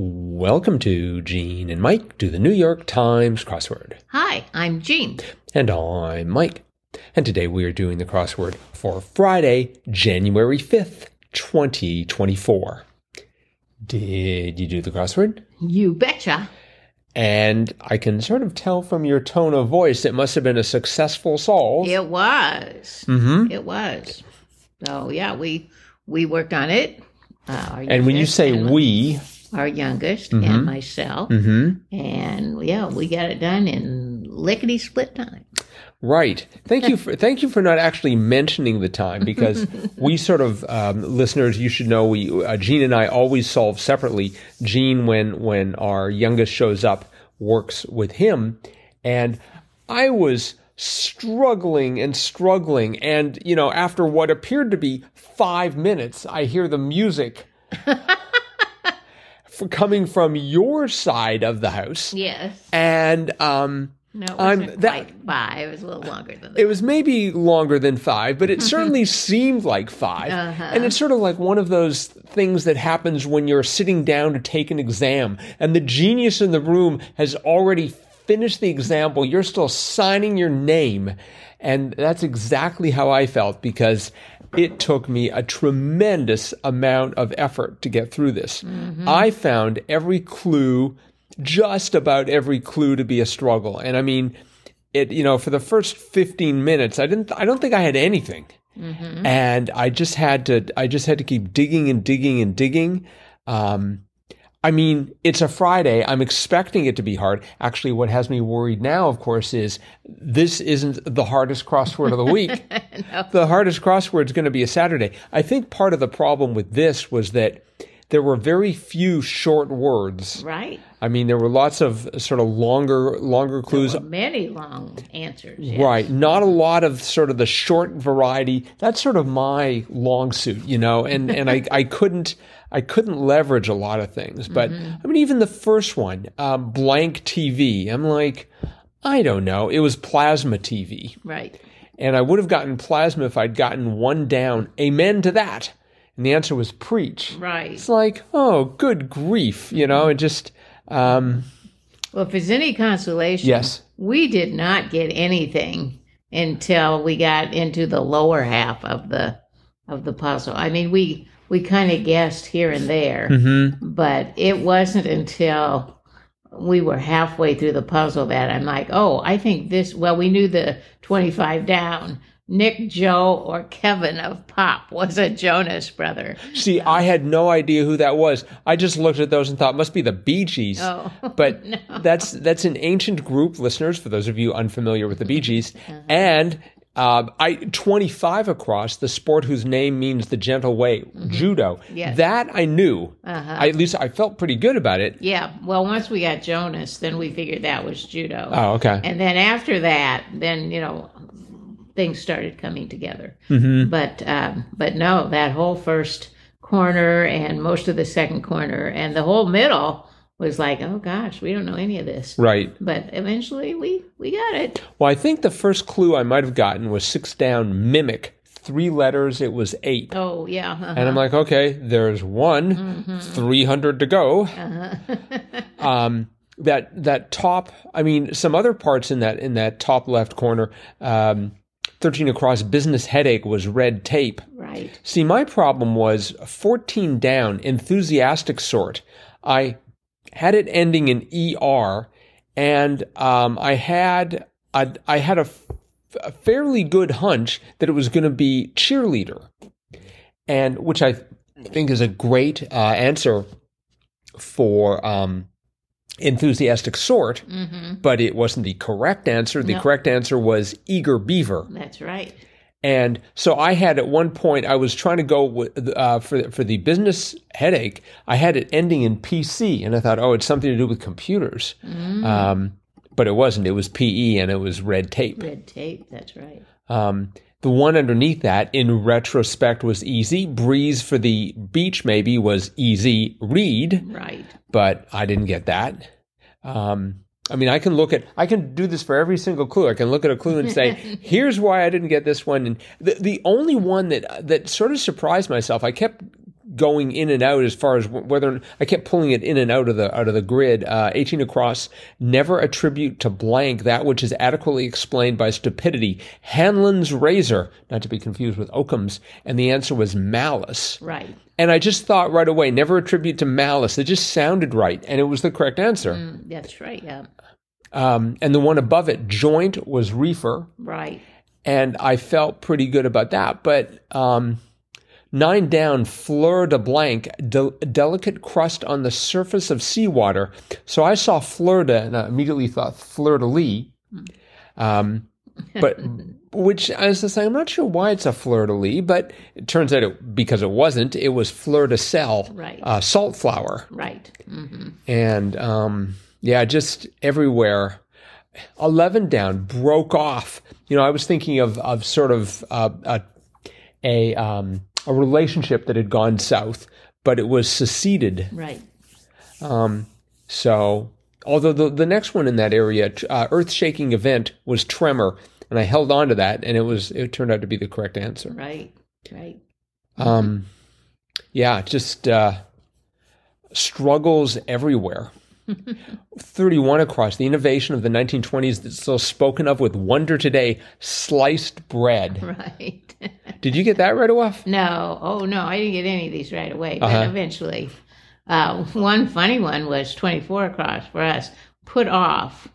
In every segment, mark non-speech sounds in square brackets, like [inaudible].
Welcome to Gene and Mike do the New York Times crossword. Hi, I'm Gene. And I'm Mike. And today we are doing the crossword for Friday, January 5th, 2024. Did you do the crossword? You betcha. And I can sort of tell from your tone of voice it must have been a successful solve. It was. Mhm. It was. So yeah, we we worked on it. Uh, And when you say we, mm-hmm. Our youngest and myself, and yeah, we got it done in lickety split time. Right. Thank you [laughs] for thank you for not actually mentioning the time because [laughs] we sort of um, listeners. You should know we uh, Gene and I always solve separately. Gene, when when our youngest shows up, works with him, and I was struggling and struggling, and you know, after what appeared to be five minutes, I hear the music. [laughs] for coming from your side of the house Yes. and um No, it I'm- wasn't that- quite five. It was a little longer than that. it was maybe longer than five, but it certainly [laughs] seemed like 5 And it's sort of like one of those things that happens when you're sitting down to take an exam and the genius in the room has already finished the example, you're still signing your name. And that's exactly how I felt because it took me a tremendous amount of effort to get through this. I found every clue, just about every clue to be a struggle. And I mean, it you know for the first 15 minutes i didn't i don't think i had anything and i just had to i just had to keep digging and digging and digging um I mean, it's a Friday. I'm expecting it to be hard. Actually, what has me worried now, of course, is this isn't the hardest crossword of the week. [laughs] The hardest crossword is going to be a Saturday. I think part of the problem with this was that there were very few short words. right. I mean, there were lots of sort of longer, longer clues. Many long answers. yes. Right. Not a lot of sort of the short variety. That's sort of my long suit, you know, and, and I, I couldn't, I couldn't leverage a lot of things. But I mean, even the first one, um, blank TV, I'm like, I don't know. It was plasma TV. Right. And I would have gotten plasma if I'd gotten one down. Amen to that. And the answer was preach. Right. It's like, oh, good grief, you know, it just, um, Well, if it's any consolation, Yes. we did not get anything until we got into the lower half of the of the puzzle. I mean, we we kind of guessed here and there, Mm-hmm. but it wasn't until we were halfway through the puzzle that I'm like, oh, I think this. Well, we knew the 25 down. Nick, Joe, or Kevin of Pop was a Jonas brother. See, I had no idea who that was. I just looked at those and thought, must be the Bee Gees. Oh, [laughs] but [laughs] that's that's an ancient group, listeners. For those of you unfamiliar with the Bee Gees, and um, I twenty five across the sport whose name means the gentle way, judo. Yes. That I knew. Uh I, at least I felt pretty good about it. Yeah. Well, once we got Jonas, then we figured that was judo. Oh, okay. And then after that, then you know things started coming together. Mm-hmm. But um, but no, that whole first corner and most of the second corner and the whole middle was like, oh gosh, we don't know any of this. Right. But eventually we we got it. Well, I think the first clue I might have gotten was six down mimic. Three letters. It was eight. Oh yeah. uh-huh. And I'm like, okay, there's one, 300 to go. [laughs] um, that that top, I mean, some other parts in that in that top left corner, um, 13 across business headache was red tape. right. See, my problem was 14 down, enthusiastic sort. I had it ending in er, and um, I had a, I had a, f- a fairly good hunch that it was going to be cheerleader, and which I think is a great uh, answer for um, enthusiastic sort. But it wasn't the correct answer. The No. correct answer was eager beaver. That's right. And so I had at one point I was trying to go with, uh, for for the business headache. I had it ending in PC, and I thought, oh, it's something to do with computers. Um, but it wasn't. It was PE, and it was red tape. Red tape. That's right. Um, the one underneath that, in retrospect, was easy. Breeze for the beach maybe was easy. Read, Right. but I didn't get that. Um, I mean, I can look at, I can do this for every single clue. I can look at a clue and say, [laughs] here's why I didn't get this one. And the, the only one that, that sort of surprised myself, I kept going in and out as far as whether I kept pulling it in and out of the out of the grid. Uh, 18 across. Never attribute to blank that which is adequately explained by stupidity. Hanlon's razor, not to be confused with Occam's, and the answer was malice. Right. And I just thought right away, never attribute to malice. It just sounded right, and it was the correct answer. Mm, that's right. Yeah. Um, and the one above it, joint, was reefer. Right. And I felt pretty good about that. But um, nine down, fleur de blanc, de- delicate crust on the surface of seawater. So I saw fleur de, and I immediately thought fleur de lis. Um, but [laughs] which I was just saying, I'm not sure why it's a fleur de lis, but it turns out it, because it wasn't, it was fleur de sel, Right. uh, salt flour. Right. hmm And um, yeah, just everywhere. 11 down, broke off. You know, I was thinking of, of sort of uh, a, a, um, a relationship that had gone south, but it was seceded. Right. So, although the, the next one in that area, uh, earth shaking event, was tremor. And I held on to that, and it was it turned out to be the correct answer. Right. Right. Um, yeah, just uh, struggles everywhere. 31 across the innovation of the 1920s that's still spoken of with wonder today sliced bread. [laughs] Right. [laughs] Did you get that right away? no. Oh no, I didn't get any of these right away, but Uh-huh. eventually. Uh, one funny one was 24 across for us. Put off.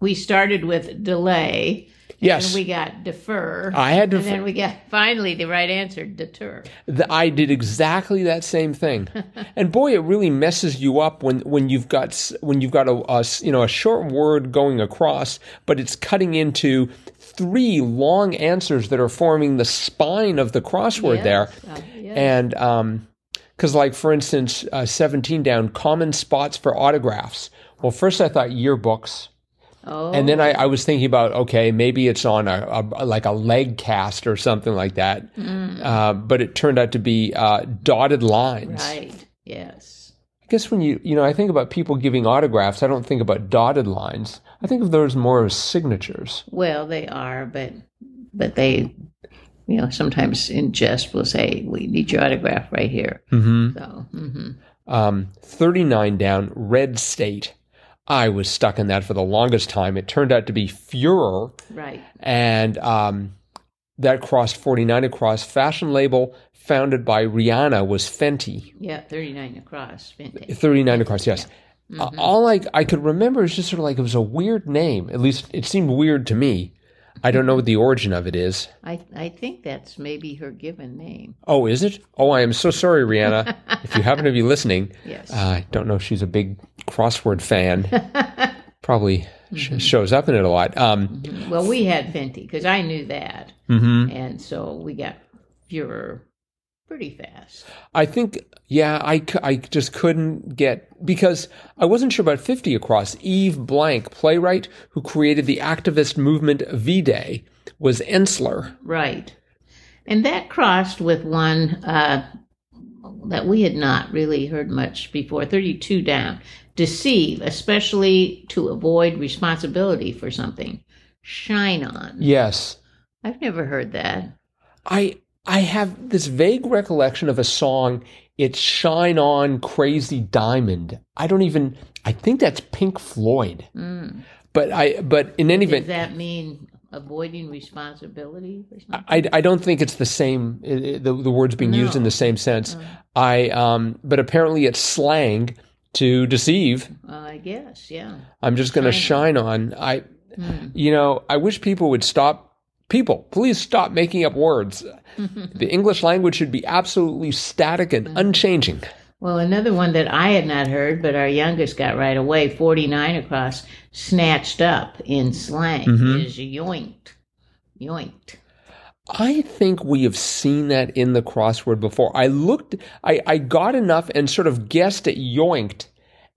We started with delay. Yes. And we got defer. I had to. and then we got finally the right answer, deter. The, I did exactly that same thing, [laughs] and boy, it really messes you up when, when you've got when you've got a, a you know a short word going across, but it's cutting into three long answers that are forming the spine of the crossword there, uh, yes. and because like for instance, uh, seventeen down, common spots for autographs. Well, first I thought yearbooks. Oh, And then I, I was thinking about okay, maybe it's on a, a like a leg cast or something like that. Uh, but it turned out to be uh, dotted lines. right. Yes. I guess when you you know I think about people giving autographs, I don't think about dotted lines. I think of those more as signatures. Well, they are, but but they, you know, sometimes in jest will say, "We need your autograph right here." Mm-hmm. So, hmm Um, Thirty nine down, red state. I was stuck in that for the longest time. It turned out to be furor, right. and um, that crossed forty nine across. Fashion label founded by Rihanna was Fenty. Yeah, thirty nine across. Vintage. 39 across, yes. Uh, all I, I could remember is just sort of like it was a weird name. At least it seemed weird to me. I don't know what the origin of it is. I I think that's maybe her given name. Oh, is it? Oh, I am so sorry, Rihanna. [laughs] if you happen to be listening, Yes. uh, I don't know if she's a big crossword fan. [laughs] Probably sh- shows up in it a lot. Um, well, we had Fenty because I knew that, mhm. and so we got furor pretty fast. I think, yeah, I, I just couldn't get because I wasn't sure about 50 across. Eve Blank, playwright who created the activist movement V Day, was Ensler. Right. And that crossed with one uh, that we had not really heard much before 32 down. Deceive, especially to avoid responsibility for something. Shine on. Yes. I've never heard that. I I have this vague recollection of a song. It's "Shine On, Crazy Diamond." I don't even. I think that's Pink Floyd. Mm. But I. But in any event. Does that mean avoiding responsibility or something? I, I don't think it's the same. The the words being used in the same sense. I um. But apparently, it's slang to deceive. Uh, I guess, yeah. I'm just going to shine on. I. You know, I wish people would stop. People, please stop making up words. Mm-hmm. the English language should be absolutely static and mm-hmm. unchanging. Well, another one that I had not heard, but our youngest got right away, 49 across, snatched up in slang, mm-hmm. is yoinked. Yoinked. I think we have seen that in the crossword before. I looked, I, I got enough and sort of guessed at yoinked,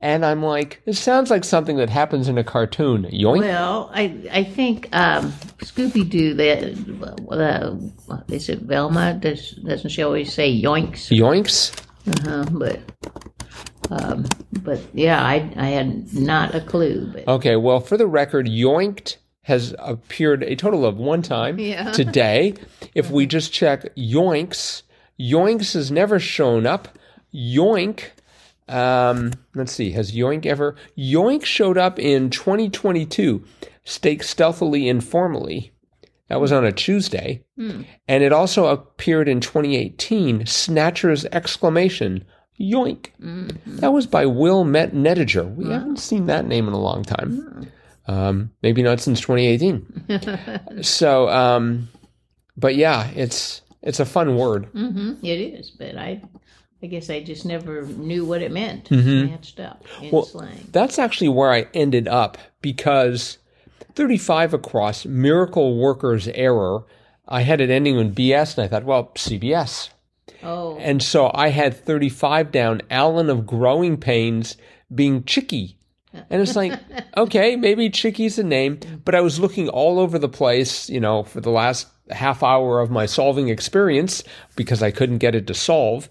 and I'm like, it sounds like something that happens in a cartoon. Yoink? Well, I I think um, Scooby Doo, the, uh, is it Velma? Does, doesn't she always say yoinks? Yoinks? Uh-huh, but, um, but yeah, I, I had not a clue. But Okay, well, for the record, yoinked has appeared a total of one time Yeah. [laughs] today. If we just check yoinks, Yoinks has never shown up. Yoink. Um, let's see. Has Yoink ever? Yoink showed up in 2022, staked stealthily informally. That was on a Tuesday. And it also appeared in 2018, Snatcher's exclamation, yoink. That was by Will Met. We haven't seen that name in a long time. Um, maybe not since 2018. [laughs] so, um, but yeah, it's it's a fun word. hmm It is, but I, I guess I just never knew what it meant. Snatched mm-hmm. up in Well, slang. That's actually where I ended up because 35 across, Miracle Worker's Error, I had it ending in BS, and I thought, well, CBS. Oh, And so I had 35 down, Alan of Growing Pains being Chicky. And it's like, [laughs] okay, maybe Chicky's a name, mm-hmm. but I was looking all over the place, you know, for the last half hour of my solving experience because I couldn't get it to solve.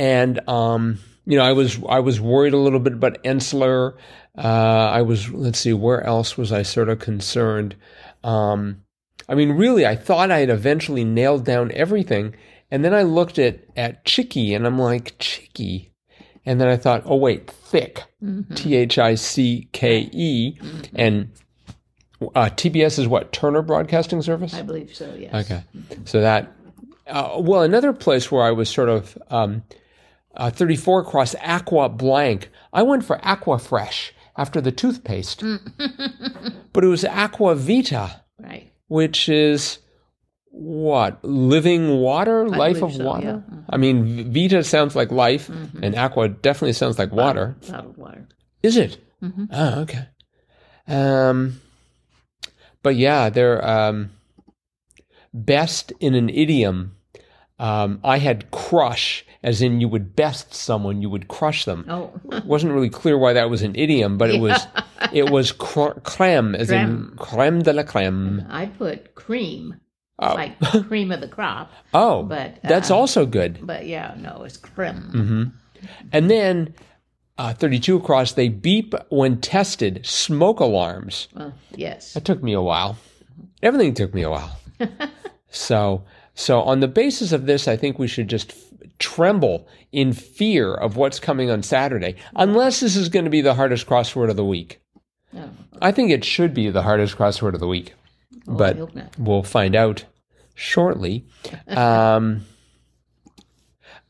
And, um, you know, I was, I was worried a little bit about Ensler. Uh, I was, let's see, where else was I sort of concerned? Um, I mean, really, I thought I had eventually nailed down everything. And then I looked at, at Chicky and I'm like, Chicky. And then I thought, oh, wait, Thicke. T H I C K E. And uh, TBS is what? Turner Broadcasting Service? I believe so. Yes. Okay. So that, uh, well, another place where I was sort of um, uh, 34 across Aqua Blank, I went for Aquafresh after the toothpaste. [laughs] but it was Aqua Vita, Right. which is what? Living water? life of so, water? yeah. Mm-hmm. I mean, Vita sounds like life, and Aqua definitely sounds like water. Bottled water. Is it? Oh, okay. Um, but yeah, they're um, best in an idiom. Um, I had crush, as in you would best someone, you would crush them. Oh, It [laughs] wasn't really clear why that was an idiom, but it was it was cr- creme, as in creme de la creme. I put cream, Oh. like [laughs] cream of the crop. Oh, But, that's uh, also good. But yeah, no, it's creme. Mm-hmm. And then uh, 32 across, they beep when tested smoke alarms. Well, yes. That took me a while. Everything took me a while. [laughs] so, so on the basis of this, I think we should just tremble in fear of what's coming on Saturday, unless this is going to be the hardest crossword of the week. Oh, I think it should be the hardest crossword of the week, I but we'll find out shortly. [laughs] Um,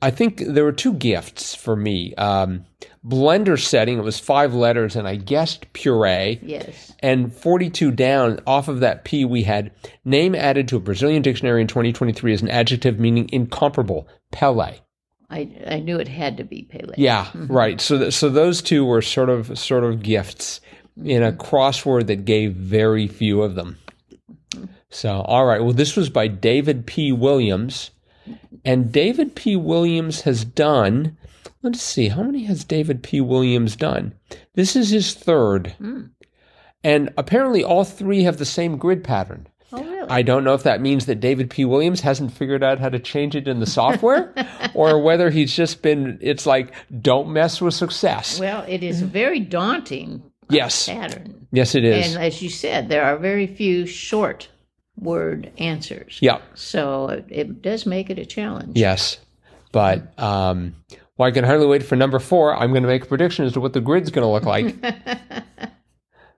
I think there were two gifts for me. Um, blender setting, it was five letters, and I guessed puree. Yes. And 42 down, off of that P, we had name added to a Brazilian dictionary in 2023 as an adjective meaning incomparable, Pele. I, I knew it had to be Pele. Yeah, mm-hmm. right. So, th- so those two were sort of sort of gifts in a mm-hmm. crossword that gave very few of them. So, all right. Well, this was by David P. Williams, and David P. Williams has done. Let's see, how many has David P. Williams done? This is his third, and apparently all three have the same grid pattern. Oh, really? I don't know if that means that David P. Williams hasn't figured out how to change it in the software [laughs] or whether he's just been, it's like, don't mess with success. well, it is a very daunting Yes. pattern. Yes, it is. And as you said, there are very few short word answers. yeah. So it, it does make it a challenge. Yes. But, um, well, I can hardly wait for number four. I'm going to make a prediction as to what the grid's going to look like. [laughs]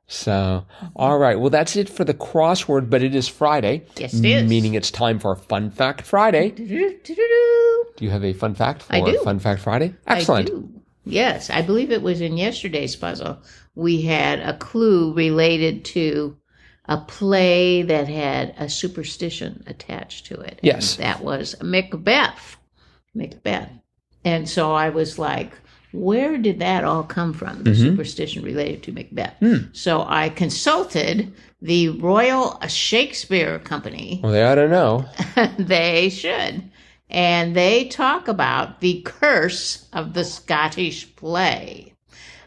so, all right. Well, that's it for the crossword, but it is Friday. Yes, it is. Meaning it's time for Fun Fact Friday. Do-do-do-do-do. You have a fun fact for I do. Fun Fact Friday? I Excellent. do. Yes, I believe it was in yesterday's puzzle. We had a clue related to a play that had a superstition attached to it. Yes. And that was Macbeth. Macbeth. And so I was like, where did that all come from? The superstition related to Macbeth. So I consulted the Royal Shakespeare Company Well, they ought to know. [laughs] they should. And they talk about the curse of the Scottish play.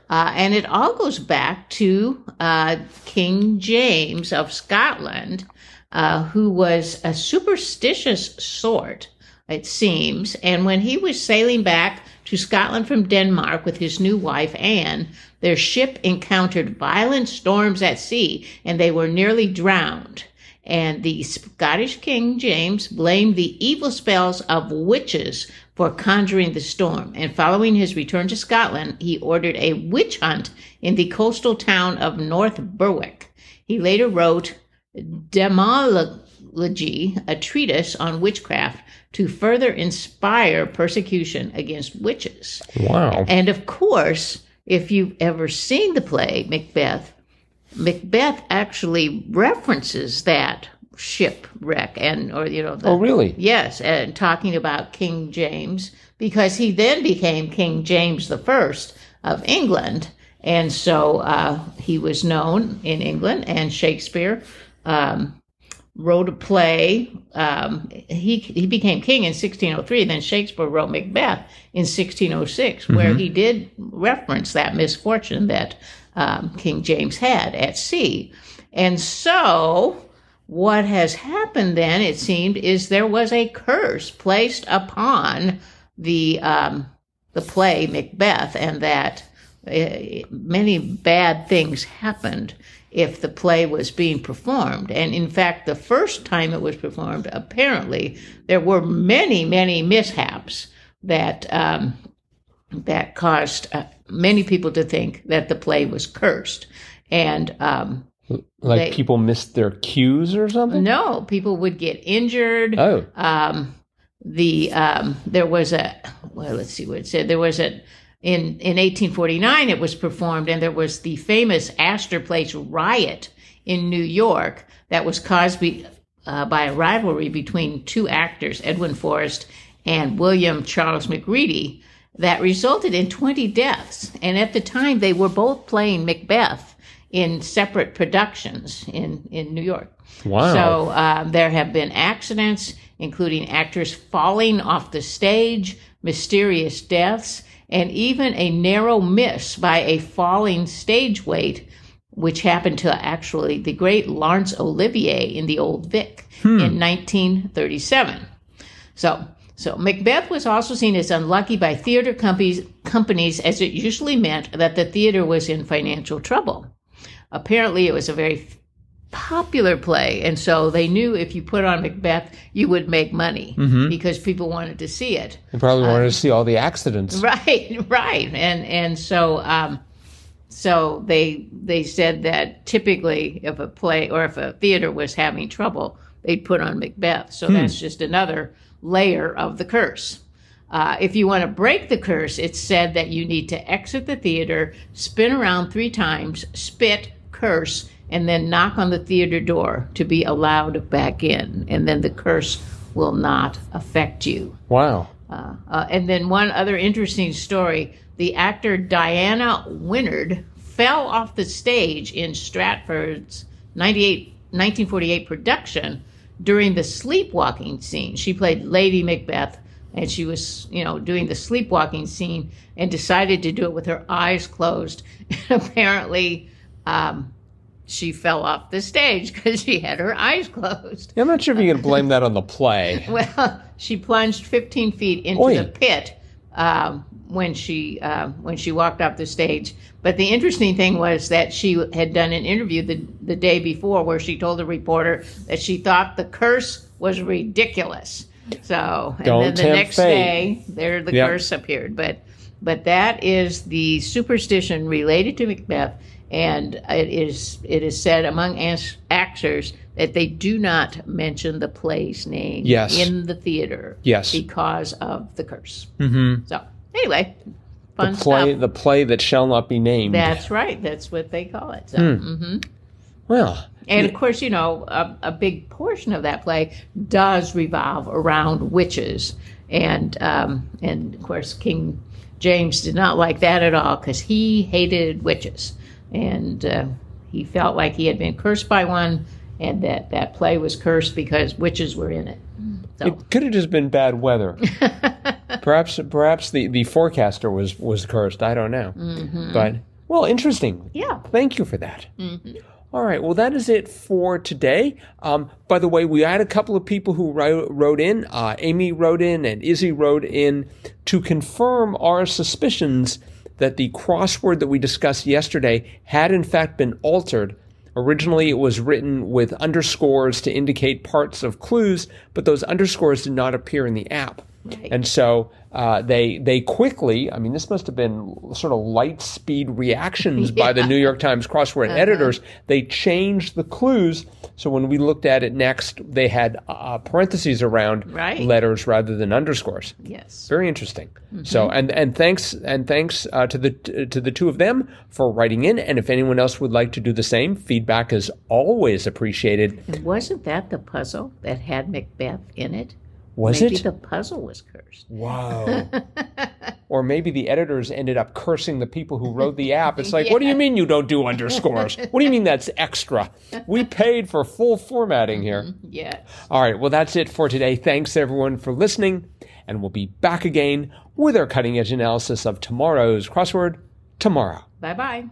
Uh, and it all goes back to uh, King James of Scotland, uh, who was a superstitious sort, it seems. And when he was sailing back to Scotland from Denmark with his new wife, Anne, their ship encountered violent storms at sea and they were nearly drowned. And the Scottish King James blamed the evil spells of witches for conjuring the storm. And following his return to Scotland, he ordered a witch hunt in the coastal town of North Berwick. He later wrote Daemonologie, a treatise on witchcraft, to further inspire persecution against witches. Wow. And of course, if you've ever seen the play Macbeth, Macbeth actually references that shipwreck and or you know the, oh really yes and talking about king james because he then became king james the first of england and so uh, he was known in england and shakespeare um, wrote a play um, he, he became king in 1603 then shakespeare wrote macbeth in 1606 where mm-hmm. he did reference that misfortune that um, King James had at sea. And so, what has happened then, it seemed, is there was a curse placed upon the um, the play Macbeth, and that uh, many bad things happened if the play was being performed. And in fact, the first time it was performed, apparently there were many, many mishaps that um, that caused uh, many people to think that the play was cursed. And um, like they, people missed their cues or something. No, people would get injured. Oh, um, the um, there was a well, let's see what it said. There was a in in 1849 it was performed, and there was the famous Astor Place riot in New York that was caused be, uh, by a rivalry between two actors, Edwin Forrest and William Charles Macready that resulted in 20 deaths. And at the time, they were both playing Macbeth in separate productions in, in New York. Wow. So uh, there have been accidents, including actors falling off the stage, mysterious deaths, and even a narrow miss by a falling stage weight, which happened to actually the great Laurence Olivier in the Old Vic hmm. in 1937. So so Macbeth was also seen as unlucky by theater companies, companies as it usually meant that the theater was in financial trouble. Apparently, it was a very popular play, and so they knew if you put on Macbeth, you would make money mm-hmm. because people wanted to see it. They probably wanted uh, to see all the accidents. Right, [laughs] right, and and so um, so they they said that typically if a play or if a theater was having trouble, they'd put on Macbeth. So hmm. that's just another layer of the curse. Uh, if you want to break the curse, it's said that you need to exit the theater, spin around three times, spit, curse, and then knock on the theater door to be allowed back in. And then the curse will not affect you. Wow. Uh, uh, and then one other interesting story the actor Diana Wynyard fell off the stage in Stratford's 98, 1948 production during the sleepwalking scene. She played Lady Macbeth and she was, you know, doing the sleepwalking scene and decided to do it with her eyes closed. [laughs] And apparently, um, she fell off the stage [laughs] because she had her eyes closed. I'm not sure if you can blame that on the play. [laughs] well, she plunged 15 feet into Oy. the pit um, when she uh, when she walked off the stage. But the interesting thing was that she had done an interview the the day before where she told a reporter that she thought the curse was ridiculous. So and Don't then the next fate. day there the yep. curse appeared. But but that is the superstition related to Macbeth, and it is it is said among actors that they do not mention the play's name yes. in the theater yes. because of the curse. Mm-hmm. So Anyway, fun the play, stuff. The play that shall not be named. That's right. That's what they call it. So, hmm. mm-hmm. Well, and of course, you know, a, a, big portion of that play does revolve around witches, and um, and of course, King James did not like that at all because he hated witches, and uh, he felt like he had been cursed by one, and that that play was cursed because witches were in it. So. It could have just been bad weather. [laughs] perhaps perhaps the, the forecaster was was cursed. I don't know. Mm-hmm. But well, interesting. Yeah. Thank you for that. Mm-hmm. All right. Well, that is it for today. Um, by the way, we had a couple of people who wrote, wrote in. Uh, Amy wrote in and Izzy wrote in to confirm our suspicions that the crossword that we discussed yesterday had in fact been altered Originally, it was written with underscores to indicate parts of clues, but those underscores did not appear in the app. Right. And so uh, they they quickly, I mean, this must have been sort of light speed reactions by the [laughs] New York Times crossword Uh-huh. editors. They changed the clues. So when we looked at it next, they had uh, parentheses around Right. letters rather than underscores. Yes. Very interesting. So and and thanks and thanks uh, to the to the two of them for writing in. And if anyone else would like to do the same, feedback is always appreciated. And wasn't that the puzzle that had Macbeth in it? Was Maybe it? the puzzle was cursed. Wow. [laughs] or maybe the editors ended up cursing the people who wrote the app. It's like, what do you mean you don't do underscores? [laughs] What do you mean that's extra? We paid for full formatting here. Mm-hmm. Yes. All right, well, that's it for today. Thanks everyone for listening, and we'll be back again with our cutting edge analysis of tomorrow's crossword tomorrow. Bye bye.